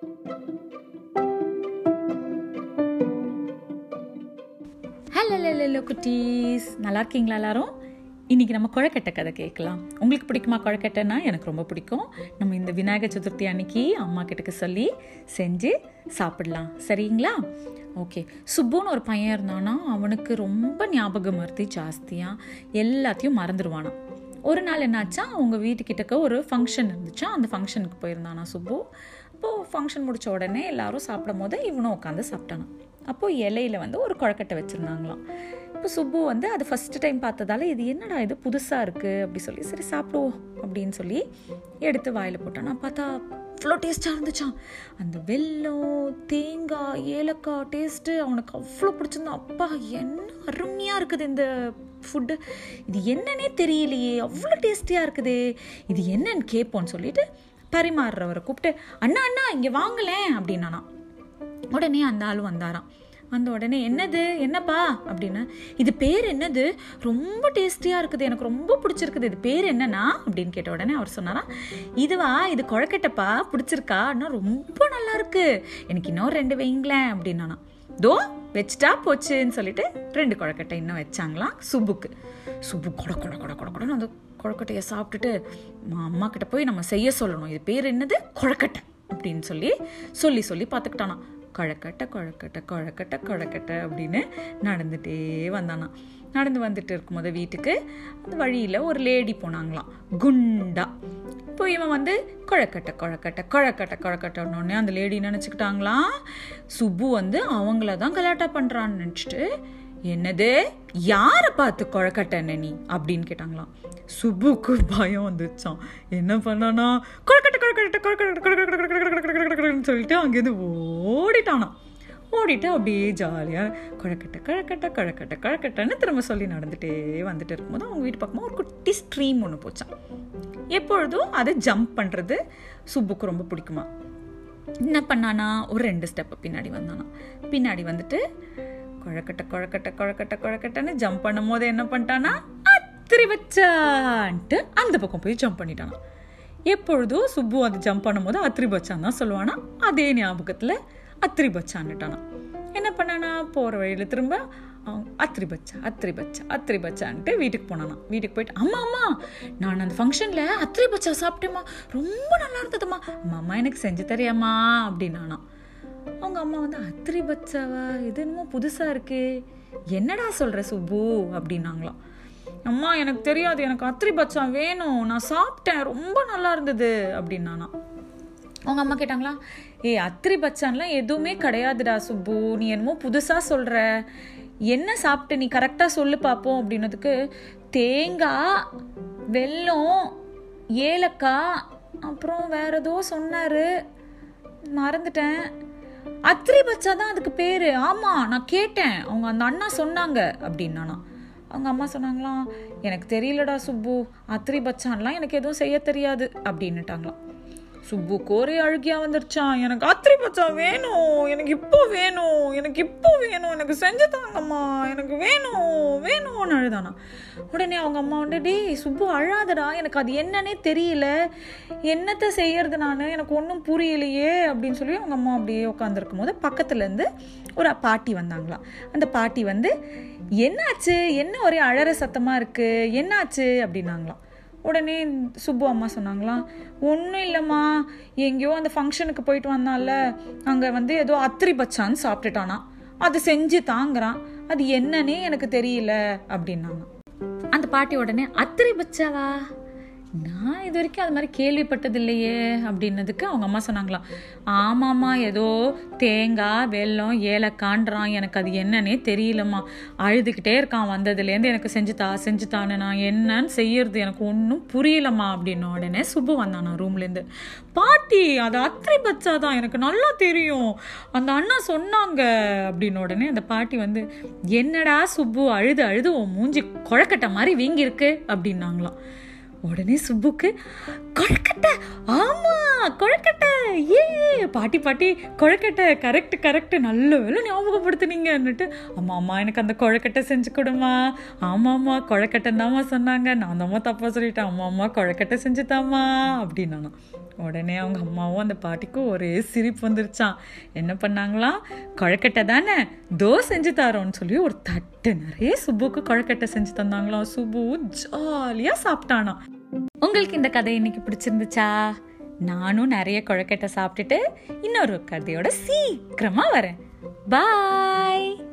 Hello குட்டீஸ் நல்லா இருக்கீங்களா எல்லாரும்? இன்னைக்கு நம்ம குழக்கட்டை கதை கேட்கலாம். உங்களுக்கு பிடிக்குமா குழக்கட்டைன்னா எனக்கு ரொம்ப பிடிக்கும். நம்ம இந்த விநாயகர் சதுர்த்தி அன்னைக்கு அம்மா கிட்டக்கு சொல்லி செஞ்சு சாப்பிடலாம். சரிங்களா? ஓகே சுப்புன்னு ஒரு பையன் இருந்தானா அவனுக்கு ரொம்ப ஞாபக வருத்தி ஜாஸ்தியாக எல்லாத்தையும் மறந்துடுவானான் ஒரு நாள் என்னாச்சா அவங்க வீட்டுக்கிட்டக்க ஒரு ஃபங்க்ஷன் இருந்துச்சா அந்த ஃபங்க்ஷனுக்கு போயிருந்தானா சுப்பு. அப்போது ஃபங்க்ஷன் முடித்த உடனே எல்லாரும் சாப்பிடும் போது இவனும் உட்காந்து சாப்பிட்டானான் அப்போது இலையில வந்து ஒரு குழக்கட்டை வச்சுருந்தாங்களாம். இப்போ சுப்பு வந்து அது ஃபஸ்ட்டு டைம் பார்த்ததால இது என்னடா இது புதுசாக இருக்குது அப்படி சொல்லி சரி சாப்பிடுவோம் அப்படின்னு சொல்லி எடுத்து வாயில் போட்டானா. பார்த்தா அவ்வளோ டேஸ்ட்டாக இருந்துச்சான் அந்த வெல்லம் தேங்காய் ஏலக்காய் டேஸ்ட்டு அவனுக்கு அவ்வளோ பிடிச்சிருந்தான் அப்பா என்ன அருமையாக இருக்குது இந்த ஃபுட்டு இது என்னன்னே தெரியலையே அவ்வளோ டேஸ்டியாக இருக்குது. இது என்னன்னு கேட்போன்னு சொல்லிட்டு பரிமாறுறவரை கூப்பிட்டு அண்ணா அண்ணா இங்கே வாங்கலேன் அப்படின்னானா. உடனே அந்த ஆள் வந்தாராம். வந்த உடனே என்னது? என்னப்பா? அப்படின்னு இது பேர் என்னது? ரொம்ப டேஸ்டியாக இருக்குது. எனக்கு ரொம்ப பிடிச்சிருக்குது. இது பேர் என்னன்னா அப்படின்னு கேட்ட உடனே அவர் சொன்னாராம் இதுவா? இது குழக்கட்டப்பா? பிடிச்சிருக்கா? ஆனால் ரொம்ப நல்லா இருக்கு எனக்கு இன்னும் ரெண்டு வைங்களேன் அப்படின்னானா. தோ வச்சுட்டா போச்சுன்னு சொல்லிட்டு ரெண்டு குழக்கட்டை இன்னும் வச்சாங்களாம் சுப்புக்கு. சுப்பு கொட கொட கொட கொட கொடன்னு அந்த கொழக்கட்டையை சாப்பிட்டுட்டு அம்மா கிட்ட போய் நம்ம செய்ய சொல்லணும். இது பேர் என்னது? கொழக்கட்டை. அப்படின்னு சொல்லி சொல்லி சொல்லி பார்த்துக்கிட்டானா. கொழக்கட்டை கொழக்கட்டை கொழக்கட்டை கொழக்கட்டை அப்படின்னு நடந்துகிட்டே வந்தானா. நடந்து வந்துட்டு இருக்கும்போது வீட்டுக்கு அந்த வழியில் ஒரு லேடி போனாங்களாம். குண்டா. இப்போ இவன் வந்து குழக்கட்டை கொழக்கட்டை கொழக்கட்டை கொழக்கட்டோடனே அந்த லேடி நினச்சிக்கிட்டாங்களாம்? சுப்பு வந்து அவங்கள தான் கலாட்டா பண்ணுறான்னு நினச்சிட்டு என்னது? யாரை பார்த்து கொழக்கட்டை நீ? அப்படின்னு கேட்டாங்களாம். சுப்புக்கு பயம் வந்துச்சான் என்ன பண்ணானா குழக்கட்டை குழக்கட்டை குழக்கட்டை சொல்லிட்டு அங்கேருந்து ஓடிட்டானான் ஓடிட்டு அப்படியே ஜாலியாக குழக்கட்டை கழக்கட்டை கழக்கட்டை குழக்கட்டைன்னு திரும்ப சொல்லி நடந்துகிட்டே வந்துட்டு இருக்கும்போது அவங்க வீட்டு பக்கமாக ஒரு குட்டி ஸ்ட்ரீம் ஒன்று போச்சான் எப்பொழுதும் அதை ஜம்ப் பண்ணுறது சுப்புக்கு ரொம்ப பிடிக்குமா என்ன பண்ணானா ஒரு ரெண்டு ஸ்டெப்பு பின்னாடி வந்தானா பின்னாடி வந்துட்டு குழக்கட்டை குழக்கட்டை குழக்கட்டை குழக்கட்டைன்னு ஜம்ப் பண்ணும் போது என்ன பண்ணிட்டானா அத்திரி வச்சான்ட்டு அந்த பக்கம் போய் ஜம்ப் பண்ணிட்டானா. எப்பொழுதும் சுப்பு அது ஜம்ப் பண்ணும்போது அத்திரி பச்சான் தான் சொல்லுவானா? அதே ஞாபகத்தில் அத்திரி பச்சான்னுட்டானா என்ன பண்ணானா? போகிற வழியில் திரும்ப அத்திரி பச்சா அத்திரி பச்சா அத்திரி பச்சான்ட்டு வீட்டுக்கு போனானா. வீட்டுக்கு போயிட்டு அம்மா அம்மா நான் அந்த ஃபங்க்ஷனில் அத்திரி பச்சா சாப்பிட்டேம்மா. ரொம்ப நல்லா இருந்ததும்மா. அம்மா அம்மா எனக்கு செஞ்சு தெரியாமா அப்படின்னானா. அவங்க அம்மா வந்து அத்திரி பச்சாவா இது என்னமோ புதுசாக இருக்கு. என்னடா சொல்கிற சுப்பு? அப்படின்னாங்களாம். அம்மா எனக்கு தெரியாது எனக்கு அத்திரி பச்சா வேணும் நான் சாப்பிட்டேன் ரொம்ப நல்லா இருந்தது அப்படின்னானா. அவங்க அம்மா கேட்டாங்களா ஏ அத்திரி பச்சான்லாம் எதுவுமே கிடையாதுடா சுப்பு நீ என்னமோ புதுசாக சொல்கிற என்ன சாப்பிட்டு நீ கரெக்டாக சொல்லு பார்ப்போம் அப்படின்னதுக்கு தேங்காய் வெல்லம் ஏலக்காய் அப்புறம் வேற ஏதோ சொன்னார். மறந்துட்டேன். அத்திரி பச்சா தான் அதுக்கு பேர். ஆமாம் நான் கேட்டேன். அவங்க அந்த அண்ணா சொன்னாங்க அப்படின்னானா. அவங்க அம்மா சொன்னாங்களாம் எனக்கு தெரியலடா சுப்பு அத்திரி பச்சான்லாம் எனக்கு எதுவும் செய்ய தெரியாது அப்படின்னுட்டாங்களாம். சுப்புக்கு ஒரே அழுகியா வந்துருச்சான் எனக்கு அத்திரி பச்சா வேணும் எனக்கு இப்போ வேணும் எனக்கு இப்போ வேணும் எனக்கு செஞ்சு தாங்கம்மா எனக்கு வேணும் வேணும்னு அழுதானா? உடனே அவங்க அம்மா வந்து டேய் சுப்பு அழாதடா. எனக்கு அது என்னன்னே தெரியல. என்னத்தை செய்யறது நான்? எனக்கு ஒன்றும் புரியலையே. அப்படின்னு சொல்லி அவங்க அம்மா அப்படியே உட்காந்துருக்கும் போது பக்கத்துலேருந்து ஒரு பாட்டி வந்தாங்களாம் அந்த பாட்டி வந்து என்னாச்சு? என்ன ஒரே அழற சத்தமாக இருக்குது என்னாச்சு? அப்படின்னாங்களாம். உடனே சுப்பு அம்மா சொன்னாங்களாம் ஒன்றும் இல்லைம்மா எங்கேயோ அந்த ஃபங்க்ஷனுக்கு போயிட்டு வந்தால அங்கே வந்து ஏதோ அத்திரி பச்சான்னு சாப்பிட்டுட்டானா. அது செஞ்சு தாங்குறான். அது என்னன்னே எனக்கு தெரியல அப்படின்னாங்க. அந்த பாட்டி உடனே அத்திரி பச்சாவா? நான் இது வரைக்கும் அது மாதிரி கேள்விப்பட்டது இல்லையே அப்படின்னதுக்கு அவங்க அம்மா சொன்னாங்களாம். ஆமாம்மா ஏதோ தேங்காய் வெல்லம் ஏலக்கான்றான் எனக்கு அது என்னன்னே தெரியலம்மா. அழுதுகிட்டே இருக்கான் வந்ததுலேருந்து எனக்கு செஞ்சுத்தா தா செஞ்சு நான் என்னன்னு செய்யறது எனக்கு ஒன்றும் புரியலம்மா அப்படின்னு உடனே சுப்பு நான் ரூம்லேருந்து. பாட்டி அது அத்திரி பச்சா தான் எனக்கு நல்லா தெரியும். அந்த அண்ணா சொன்னாங்க அப்படின்னு உடனே அந்த பாட்டி வந்து என்னடா சுப்பு அழுது அழுது உன் மூஞ்சி குழக்கட்ட மாதிரி வீங்கியிருக்கு அப்படின்னாங்களாம். உடனே சுப்புக்கு கொழக்கட்டை ஆமா கொழக்கட்டை ஏ பாட்டி பாட்டி கொழக்கட்டை கரெக்ட் கரெக்ட் நல்ல வேலை ஞாபகப்படுத்துனீங்கன்னுட்டு அம்மா அம்மா எனக்கு அந்த கொழக்கட்டை செஞ்சு கொடுமா. ஆமா அம்மா கொழக்கட்டை தாம்மா சொன்னாங்க. நான் தாம்மா தப்பா சொல்லிட்டேன். அம்மா அம்மா கொழக்கட்டை செஞ்சு தாம்மா. உடனே அவங்க அம்மாவும் அந்த பாட்டிக்கும் ஒரே சிரிப்பு வந்துருச்சான் என்ன பண்ணாங்களாம் கொழக்கட்டை தானே? தோ செஞ்சு தரோன்னு சொல்லி ஒரு தட்டு நிறைய சுப்புக்கு கொழக்கட்டை செஞ்சு தந்தாங்களாம். சுப்பு ஜாலியா சாப்பிட்டானா உங்களுக்கு இந்த கதை இன்னைக்கு பிடிச்சிருந்துச்சா? நானும் நிறைய கொழக்கட்டை சாப்பிட்டுட்டு இன்னொரு கதையோட சீக்கிரமா வரேன். பாய்